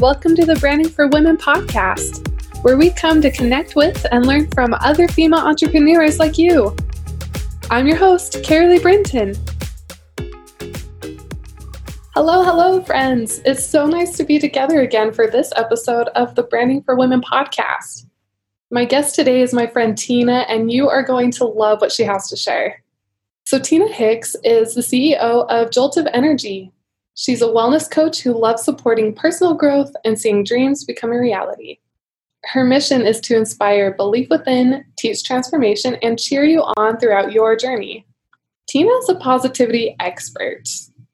welcome to the Branding for Women podcast, where we come to connect with and learn from other female entrepreneurs like you. I'm your host, Carolee Brinton. Hello, hello, friends. It's so nice to be together again for this episode of the Branding for Women podcast. My guest today is my friend Tina, and you are going to love what she has to share. So, Tina Hicks is the CEO of Jolt of Energy, She's a wellness coach who loves supporting personal growth and seeing dreams become a reality. Her mission is to inspire belief within, teach transformation, and cheer you on throughout your journey. Tina is a positivity expert.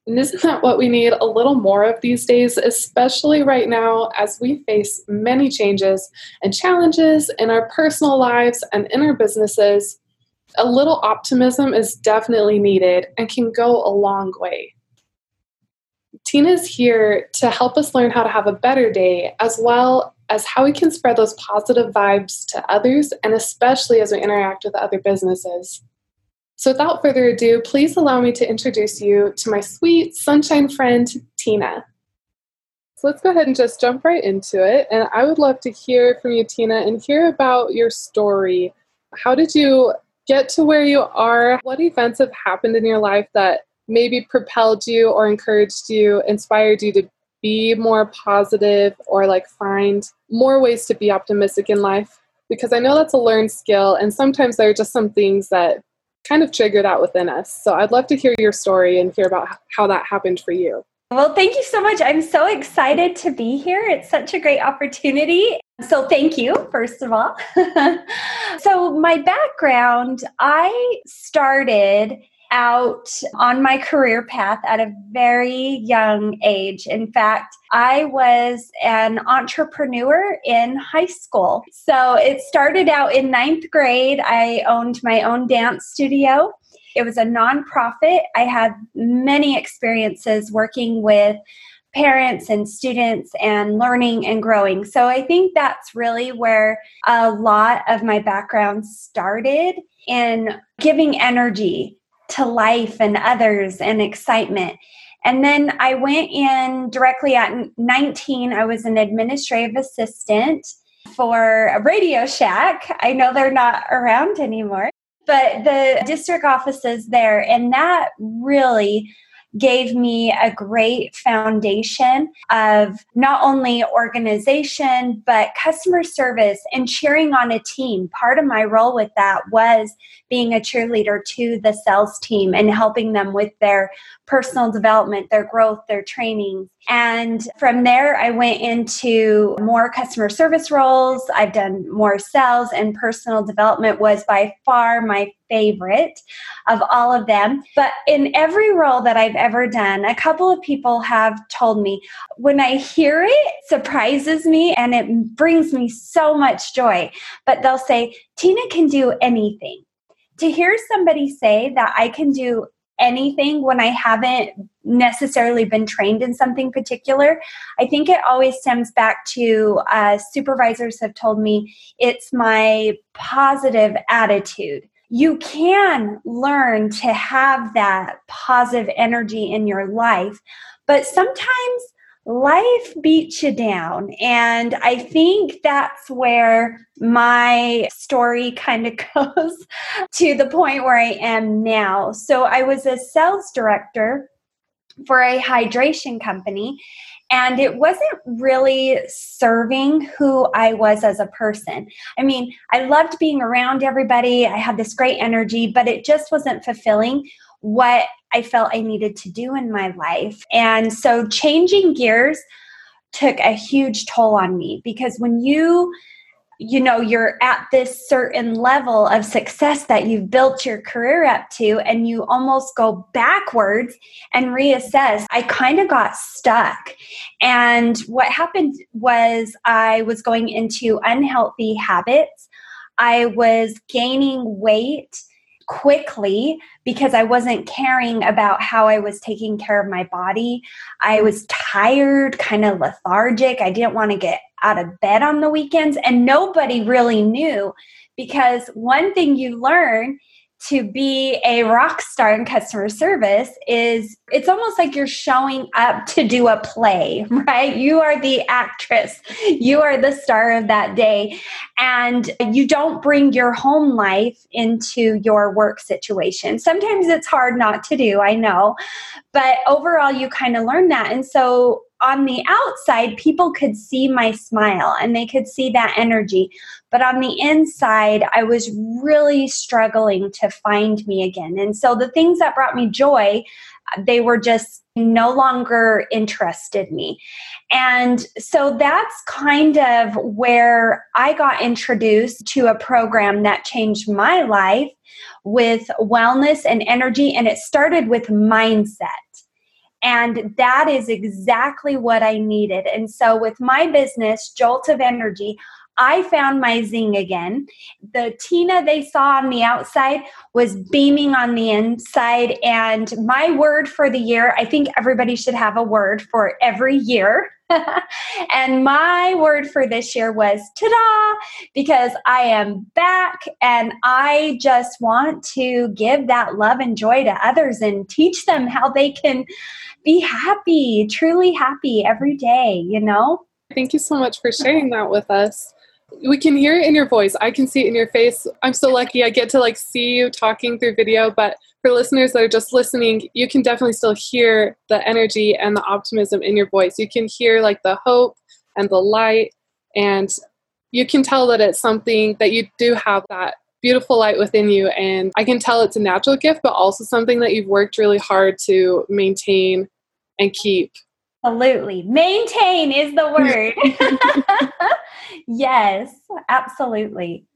And isn't that what we need a little more of these days, especially right now as we face many changes and challenges in our personal lives and in our businesses? A little optimism is definitely needed and can go a long way. Tina's here to help us learn how to have a better day, as well as how we can spread those positive vibes to others, and especially as we interact with other businesses. So, without further ado, please allow me to introduce you to my sweet sunshine friend, Tina. So, let's go ahead and just jump right into it. And I would love to hear from you, Tina, and hear about your story. How did you get to where you are? What events have happened in your life that maybe propelled you or encouraged you, inspired you to be more positive or like find more ways to be optimistic in life? Because I know that's a learned skill, and sometimes there are just some things that kind of trigger that within us. So I'd love to hear your story and hear about how that happened for you. Well, thank you so much. I'm so excited to be here. It's such a great opportunity. So, thank you, first of all. so, my background I started out on my career path at a very young age. In fact, I was an entrepreneur in high school. So it started out in ninth grade. I owned my own dance studio. It was a nonprofit. I had many experiences working with parents and students and learning and growing. So I think that's really where a lot of my background started in giving energy to life and others and excitement. And then I went in directly at 19. I was an administrative assistant for a Radio Shack. I know they're not around anymore, but the district offices there, and that really gave me a great foundation of not only organization, but customer service and cheering on a team. Part of my role with that was being a cheerleader to the sales team and helping them with their personal development, their growth, their training. And from there, I went into more customer service roles. I've done more sales, and personal development was by far my favorite of all of them. But in every role that I've ever done, a couple of people have told me when I hear it, surprises me and it brings me so much joy. But they'll say, Tina can do anything. To hear somebody say that I can do anything when I haven't necessarily been trained in something particular. I think it always stems back to uh, supervisors have told me it's my positive attitude. You can learn to have that positive energy in your life, but sometimes life beats you down. And I think that's where my story kind of goes to the point where I am now. So I was a sales director for a hydration company. And it wasn't really serving who I was as a person. I mean, I loved being around everybody. I had this great energy, but it just wasn't fulfilling what I felt I needed to do in my life. And so changing gears took a huge toll on me because when you you know you're at this certain level of success that you've built your career up to and you almost go backwards and reassess i kind of got stuck and what happened was i was going into unhealthy habits i was gaining weight quickly because I wasn't caring about how I was taking care of my body. I was tired, kind of lethargic. I didn't want to get out of bed on the weekends, and nobody really knew because one thing you learn to be a rock star in customer service is it's almost like you're showing up to do a play, right? You are the actress, you are the star of that day, and you don't bring your home life into your work situation. Sometimes it's hard not to do, I know, but overall, you kind of learn that. And so on the outside, people could see my smile and they could see that energy. But on the inside, I was really struggling to find me again. And so the things that brought me joy, they were just no longer interested me. And so that's kind of where I got introduced to a program that changed my life with wellness and energy. And it started with mindset. And that is exactly what I needed. And so, with my business, Jolt of Energy, I found my zing again. The Tina they saw on the outside was beaming on the inside. And my word for the year, I think everybody should have a word for every year. and my word for this year was ta da, because I am back and I just want to give that love and joy to others and teach them how they can be happy, truly happy every day, you know? Thank you so much for sharing that with us. We can hear it in your voice. I can see it in your face. I'm so lucky I get to like see you talking through video, but for listeners that are just listening, you can definitely still hear the energy and the optimism in your voice. You can hear like the hope and the light and you can tell that it's something that you do have that beautiful light within you. And I can tell it's a natural gift, but also something that you've worked really hard to maintain and keep. Absolutely. Maintain is the word. yes, absolutely.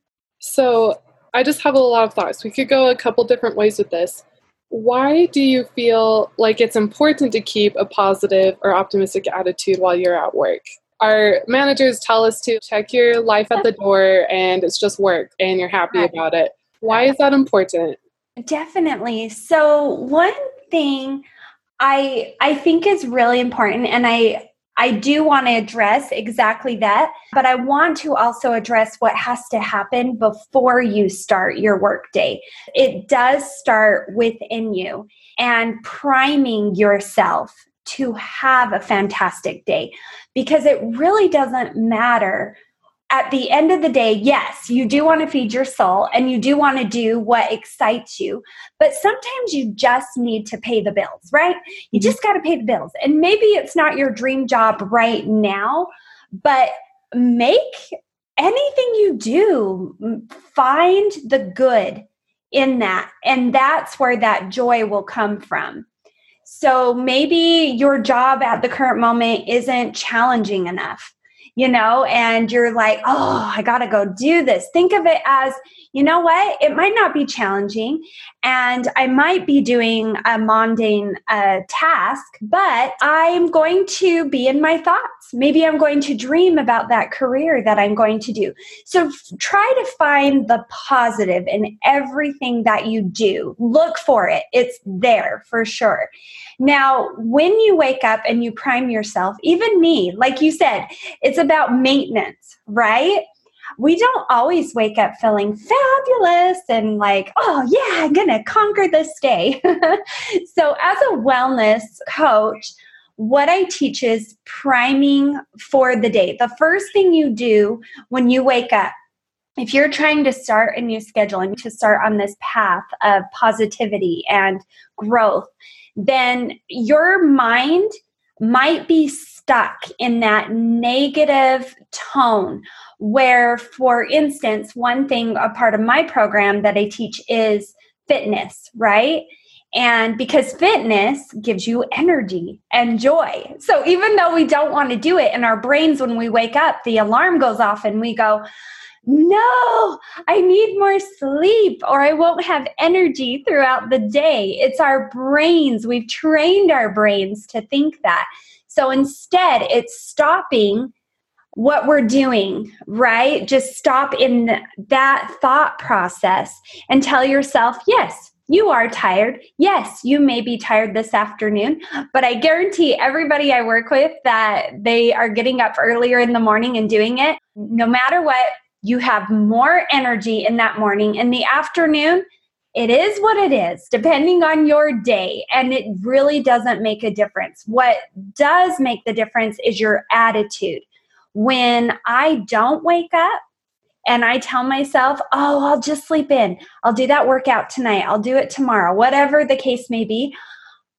So I just have a lot of thoughts. We could go a couple different ways with this. Why do you feel like it's important to keep a positive or optimistic attitude while you're at work? our managers tell us to check your life at the door and it's just work and you're happy about it. Why is that important? Definitely. So one thing I I think is really important and I I do want to address exactly that, but I want to also address what has to happen before you start your workday. It does start within you and priming yourself to have a fantastic day because it really doesn't matter. At the end of the day, yes, you do want to feed your soul and you do want to do what excites you, but sometimes you just need to pay the bills, right? You mm-hmm. just got to pay the bills. And maybe it's not your dream job right now, but make anything you do, find the good in that. And that's where that joy will come from. So maybe your job at the current moment isn't challenging enough, you know, and you're like, oh, I got to go do this. Think of it as you know what? It might not be challenging, and I might be doing a mundane uh, task, but I'm going to be in my thoughts. Maybe I'm going to dream about that career that I'm going to do. So try to find the positive in everything that you do. Look for it, it's there for sure. Now, when you wake up and you prime yourself, even me, like you said, it's about maintenance, right? we don't always wake up feeling fabulous and like, oh, yeah, I'm going to conquer this day. so, as a wellness coach, what I teach is priming for the day. The first thing you do when you wake up, if you're trying to start a new schedule and to start on this path of positivity and growth, then your mind might be stuck in that negative tone where for instance one thing a part of my program that i teach is fitness right and because fitness gives you energy and joy so even though we don't want to do it in our brains when we wake up the alarm goes off and we go no, I need more sleep or I won't have energy throughout the day. It's our brains. We've trained our brains to think that. So instead, it's stopping what we're doing, right? Just stop in that thought process and tell yourself, yes, you are tired. Yes, you may be tired this afternoon, but I guarantee everybody I work with that they are getting up earlier in the morning and doing it. No matter what, you have more energy in that morning. In the afternoon, it is what it is, depending on your day, and it really doesn't make a difference. What does make the difference is your attitude. When I don't wake up, and I tell myself, oh, I'll just sleep in. I'll do that workout tonight. I'll do it tomorrow, whatever the case may be.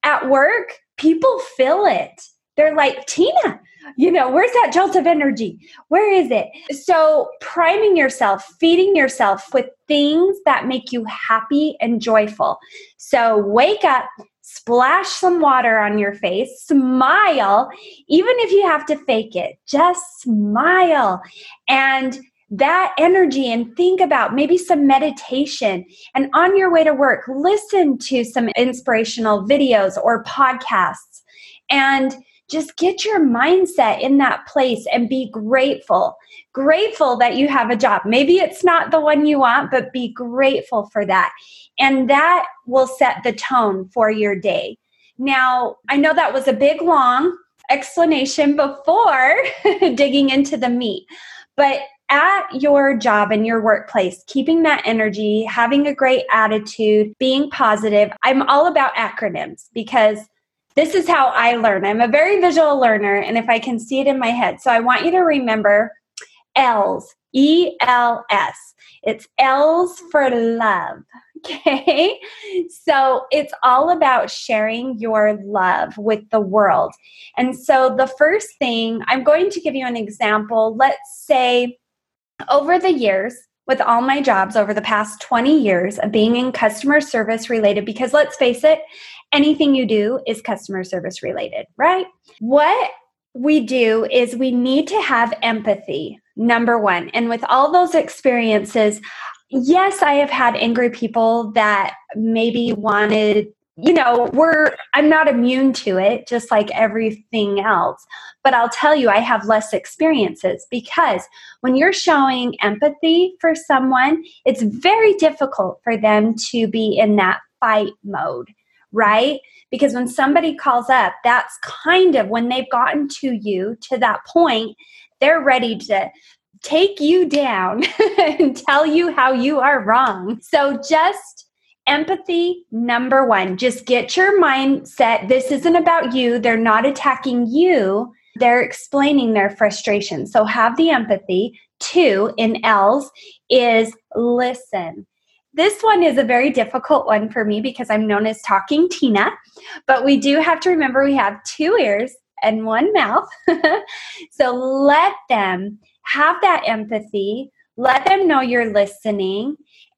At work, people feel it. They're like, Tina, you know, where's that jolt of energy? Where is it? So, priming yourself, feeding yourself with things that make you happy and joyful. So, wake up, splash some water on your face, smile, even if you have to fake it, just smile. And that energy and think about maybe some meditation. And on your way to work, listen to some inspirational videos or podcasts and just get your mindset in that place and be grateful. Grateful that you have a job. Maybe it's not the one you want, but be grateful for that. And that will set the tone for your day. Now, I know that was a big, long explanation before digging into the meat, but at your job and your workplace, keeping that energy, having a great attitude, being positive. I'm all about acronyms because this is how I learn. I'm a very visual learner, and if I can see it in my head, so I want you to remember L's, E L S. It's L's for love. Okay. So it's all about sharing your love with the world. And so the first thing, I'm going to give you an example. Let's say over the years, with all my jobs over the past 20 years of being in customer service related, because let's face it, anything you do is customer service related, right? What we do is we need to have empathy, number one. And with all those experiences, yes, I have had angry people that maybe wanted you know, we're, I'm not immune to it, just like everything else. But I'll tell you, I have less experiences because when you're showing empathy for someone, it's very difficult for them to be in that fight mode, right? Because when somebody calls up, that's kind of when they've gotten to you to that point, they're ready to take you down and tell you how you are wrong. So just empathy number one just get your mindset this isn't about you they're not attacking you they're explaining their frustration so have the empathy two in l's is listen this one is a very difficult one for me because i'm known as talking tina but we do have to remember we have two ears and one mouth so let them have that empathy let them know you're listening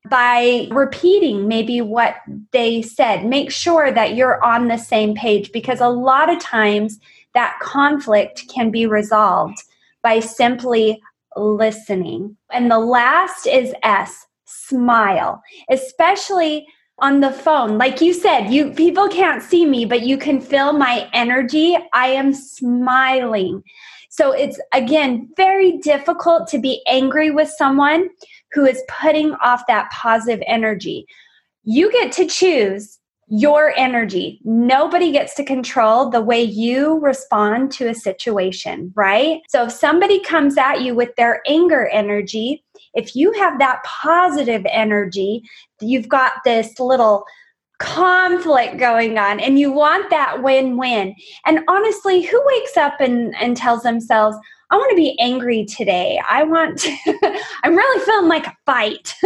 by repeating maybe what they said. Make sure that you're on the same page because a lot of times that conflict can be resolved by simply listening. And the last is S, smile, especially on the phone. Like you said, you people can't see me, but you can feel my energy. I am smiling. So it's again very difficult to be angry with someone who is putting off that positive energy. You get to choose your energy. Nobody gets to control the way you respond to a situation, right? So if somebody comes at you with their anger energy, if you have that positive energy, you've got this little conflict going on and you want that win-win. And honestly, who wakes up and, and tells themselves, I want to be angry today. I want to, I'm really feeling like a fight.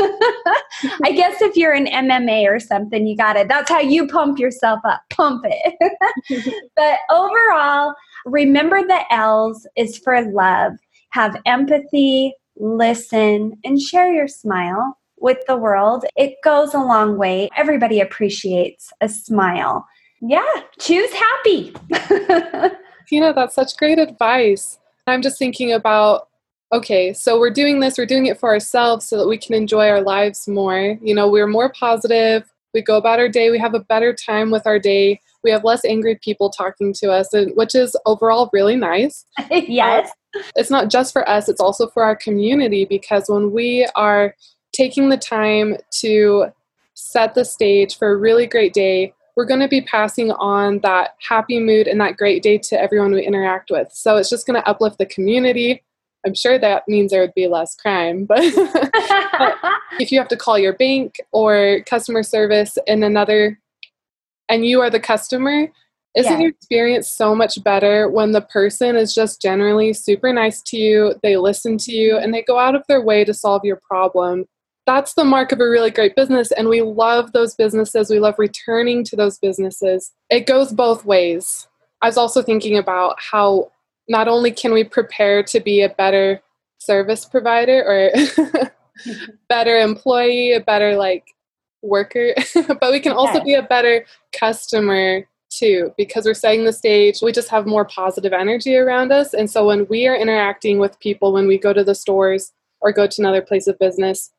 I guess if you're in MMA or something, you got it. That's how you pump yourself up. Pump it. but overall, remember the L's is for love. Have empathy, listen, and share your smile with the world. It goes a long way. Everybody appreciates a smile. Yeah, choose happy. Tina, that's such great advice. I'm just thinking about okay, so we're doing this, we're doing it for ourselves so that we can enjoy our lives more. You know, we're more positive, we go about our day, we have a better time with our day, we have less angry people talking to us, which is overall really nice. yes. It's not just for us, it's also for our community because when we are taking the time to set the stage for a really great day, we're going to be passing on that happy mood and that great day to everyone we interact with. So it's just going to uplift the community. I'm sure that means there would be less crime, but, but if you have to call your bank or customer service in another and you are the customer, isn't yeah. your experience so much better when the person is just generally super nice to you, they listen to you, and they go out of their way to solve your problem? That's the mark of a really great business, and we love those businesses. We love returning to those businesses. It goes both ways. I was also thinking about how not only can we prepare to be a better service provider or better employee, a better like worker, but we can also be a better customer too because we're setting the stage. We just have more positive energy around us. And so when we are interacting with people, when we go to the stores or go to another place of business,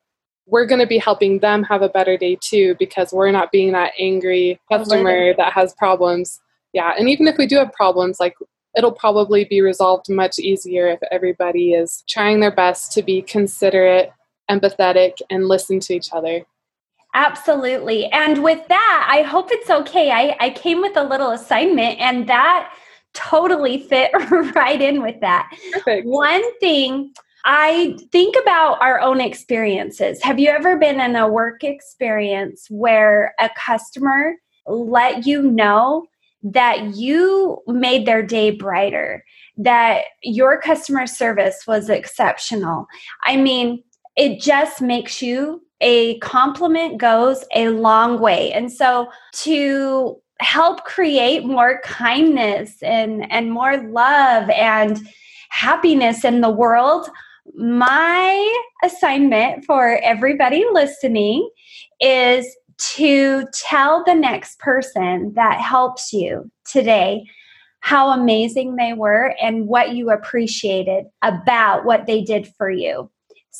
we're going to be helping them have a better day too because we're not being that angry customer that has problems. Yeah. And even if we do have problems, like it'll probably be resolved much easier if everybody is trying their best to be considerate, empathetic, and listen to each other. Absolutely. And with that, I hope it's okay. I, I came with a little assignment, and that totally fit right in with that. Perfect. One thing I think about our own experiences. Have you ever been in a work experience where a customer let you know that you made their day brighter, that your customer service was exceptional? I mean, it just makes you a compliment goes a long way. And so to help create more kindness and, and more love and happiness in the world, my assignment for everybody listening is to tell the next person that helps you today how amazing they were and what you appreciated about what they did for you.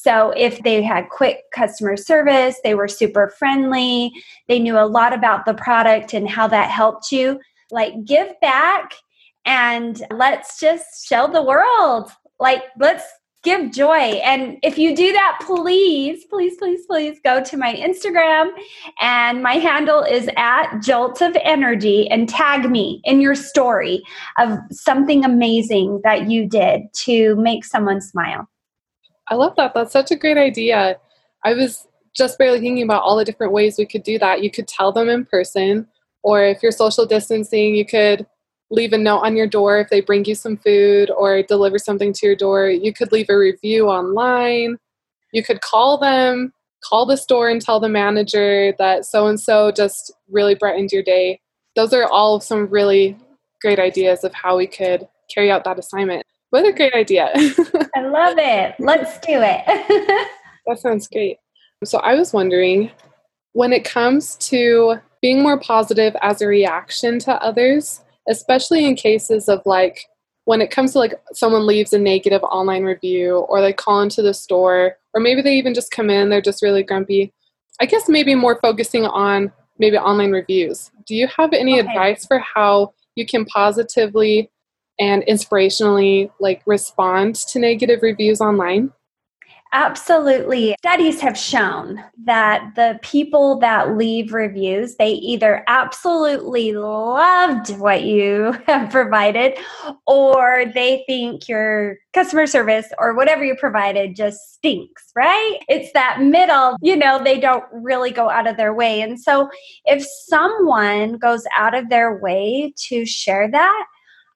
So if they had quick customer service, they were super friendly, they knew a lot about the product and how that helped you, like give back and let's just show the world. Like let's give joy. And if you do that, please, please, please, please go to my Instagram. And my handle is at Jolt of Energy and tag me in your story of something amazing that you did to make someone smile. I love that. That's such a great idea. I was just barely thinking about all the different ways we could do that. You could tell them in person, or if you're social distancing, you could leave a note on your door if they bring you some food or deliver something to your door. You could leave a review online. You could call them, call the store and tell the manager that so and so just really brightened your day. Those are all some really great ideas of how we could carry out that assignment. What a great idea. I love it. Let's do it. that sounds great. So I was wondering when it comes to being more positive as a reaction to others, especially in cases of like when it comes to like someone leaves a negative online review or they call into the store or maybe they even just come in they're just really grumpy i guess maybe more focusing on maybe online reviews do you have any okay. advice for how you can positively and inspirationally like respond to negative reviews online Absolutely. Studies have shown that the people that leave reviews, they either absolutely loved what you have provided or they think your customer service or whatever you provided just stinks, right? It's that middle, you know, they don't really go out of their way. And so if someone goes out of their way to share that,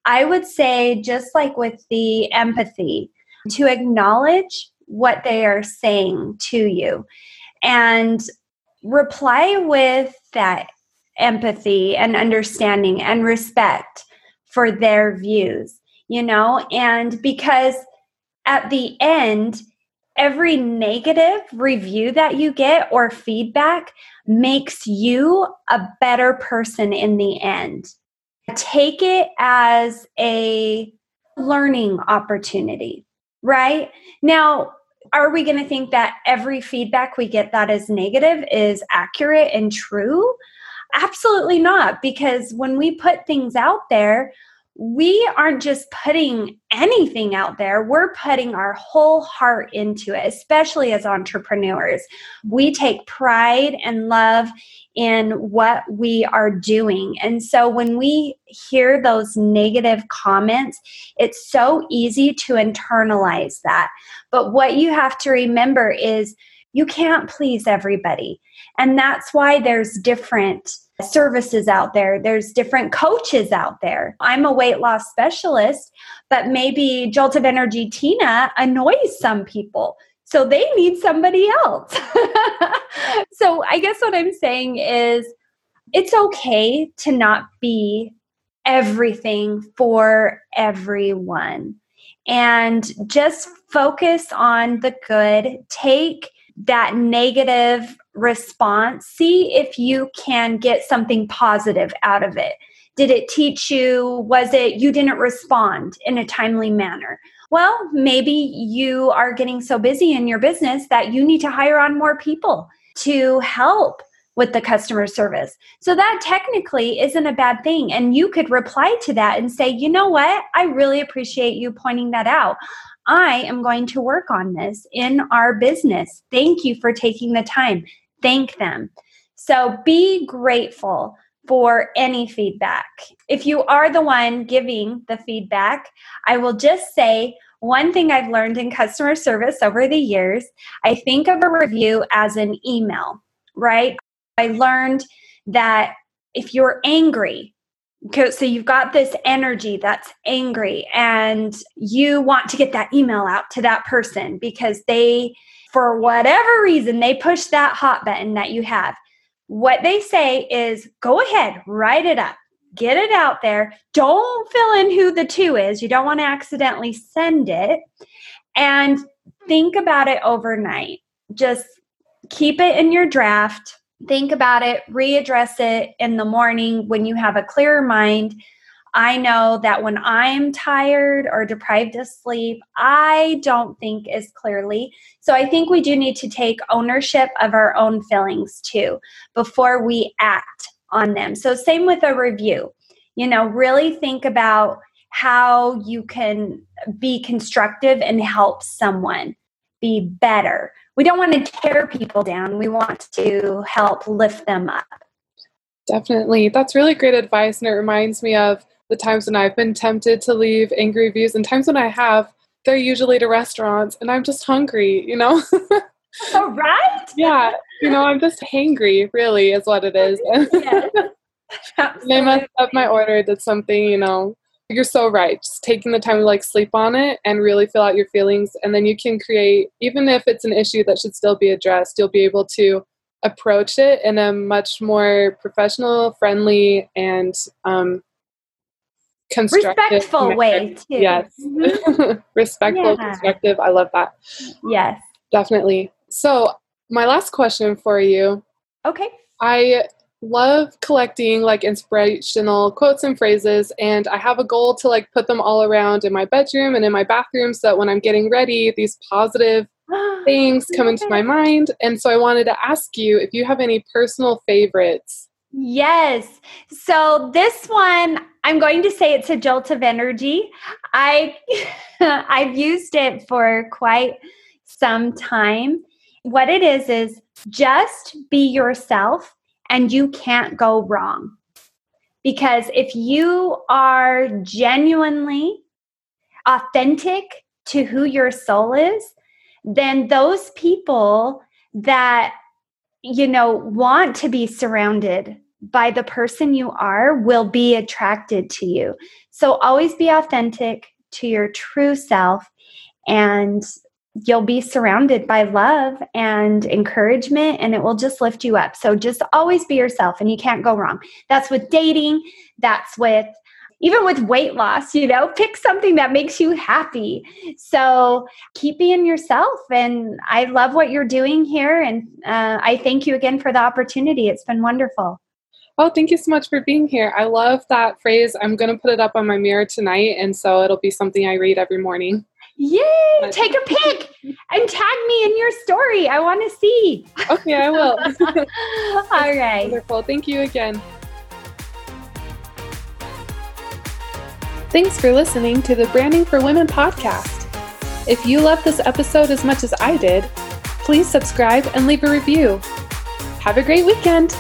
I would say, just like with the empathy, to acknowledge what they are saying to you and reply with that empathy and understanding and respect for their views, you know, and because at the end, every negative review that you get or feedback makes you a better person in the end. Take it as a learning opportunity, right? Now, are we going to think that every feedback we get that is negative is accurate and true? Absolutely not, because when we put things out there, we aren't just putting anything out there, we're putting our whole heart into it, especially as entrepreneurs. We take pride and love in what we are doing. And so when we hear those negative comments, it's so easy to internalize that. But what you have to remember is you can't please everybody. And that's why there's different services out there. There's different coaches out there. I'm a weight loss specialist, but maybe Jolt of Energy Tina annoys some people. So they need somebody else. so I guess what I'm saying is it's okay to not be everything for everyone. And just focus on the good. Take that negative response, see if you can get something positive out of it. Did it teach you? Was it you didn't respond in a timely manner? Well, maybe you are getting so busy in your business that you need to hire on more people to help with the customer service. So that technically isn't a bad thing. And you could reply to that and say, you know what? I really appreciate you pointing that out. I am going to work on this in our business. Thank you for taking the time. Thank them. So be grateful for any feedback. If you are the one giving the feedback, I will just say one thing I've learned in customer service over the years I think of a review as an email, right? I learned that if you're angry, so you've got this energy that's angry and you want to get that email out to that person because they for whatever reason they push that hot button that you have. What they say is go ahead write it up. Get it out there. Don't fill in who the to is. You don't want to accidentally send it. And think about it overnight. Just keep it in your draft think about it, readdress it in the morning when you have a clearer mind. I know that when I'm tired or deprived of sleep, I don't think as clearly. So I think we do need to take ownership of our own feelings too before we act on them. So, same with a review. You know, really think about how you can be constructive and help someone be better we don't want to tear people down. We want to help lift them up. Definitely. That's really great advice. And it reminds me of the times when I've been tempted to leave angry reviews and times when I have, they're usually to restaurants and I'm just hungry, you know? oh, right? yeah. You know, I'm just hangry, really, is what it is. yes. I messed up my order, did something, you know, you're so right. Just taking the time to like sleep on it and really feel out your feelings. And then you can create, even if it's an issue that should still be addressed, you'll be able to approach it in a much more professional, friendly, and um, constructive, respectful way. Too. Yes, mm-hmm. respectful, yeah. constructive. I love that. Yes, definitely. So, my last question for you. Okay. I love collecting like inspirational quotes and phrases and i have a goal to like put them all around in my bedroom and in my bathroom so that when i'm getting ready these positive things come into my mind. And so i wanted to ask you if you have any personal favorites. Yes. So this one i'm going to say it's a jolt of energy. I i've used it for quite some time. What it is is just be yourself and you can't go wrong. Because if you are genuinely authentic to who your soul is, then those people that you know want to be surrounded by the person you are will be attracted to you. So always be authentic to your true self and you'll be surrounded by love and encouragement and it will just lift you up. So just always be yourself and you can't go wrong. That's with dating, that's with even with weight loss, you know, pick something that makes you happy. So keep being yourself. And I love what you're doing here. And uh, I thank you again for the opportunity. It's been wonderful. Oh, thank you so much for being here. I love that phrase. I'm going to put it up on my mirror tonight. And so it'll be something I read every morning. Yay! Take a pic and tag me in your story. I want to see. Okay, I will. All right. Wonderful. Thank you again. Thanks for listening to the Branding for Women podcast. If you loved this episode as much as I did, please subscribe and leave a review. Have a great weekend!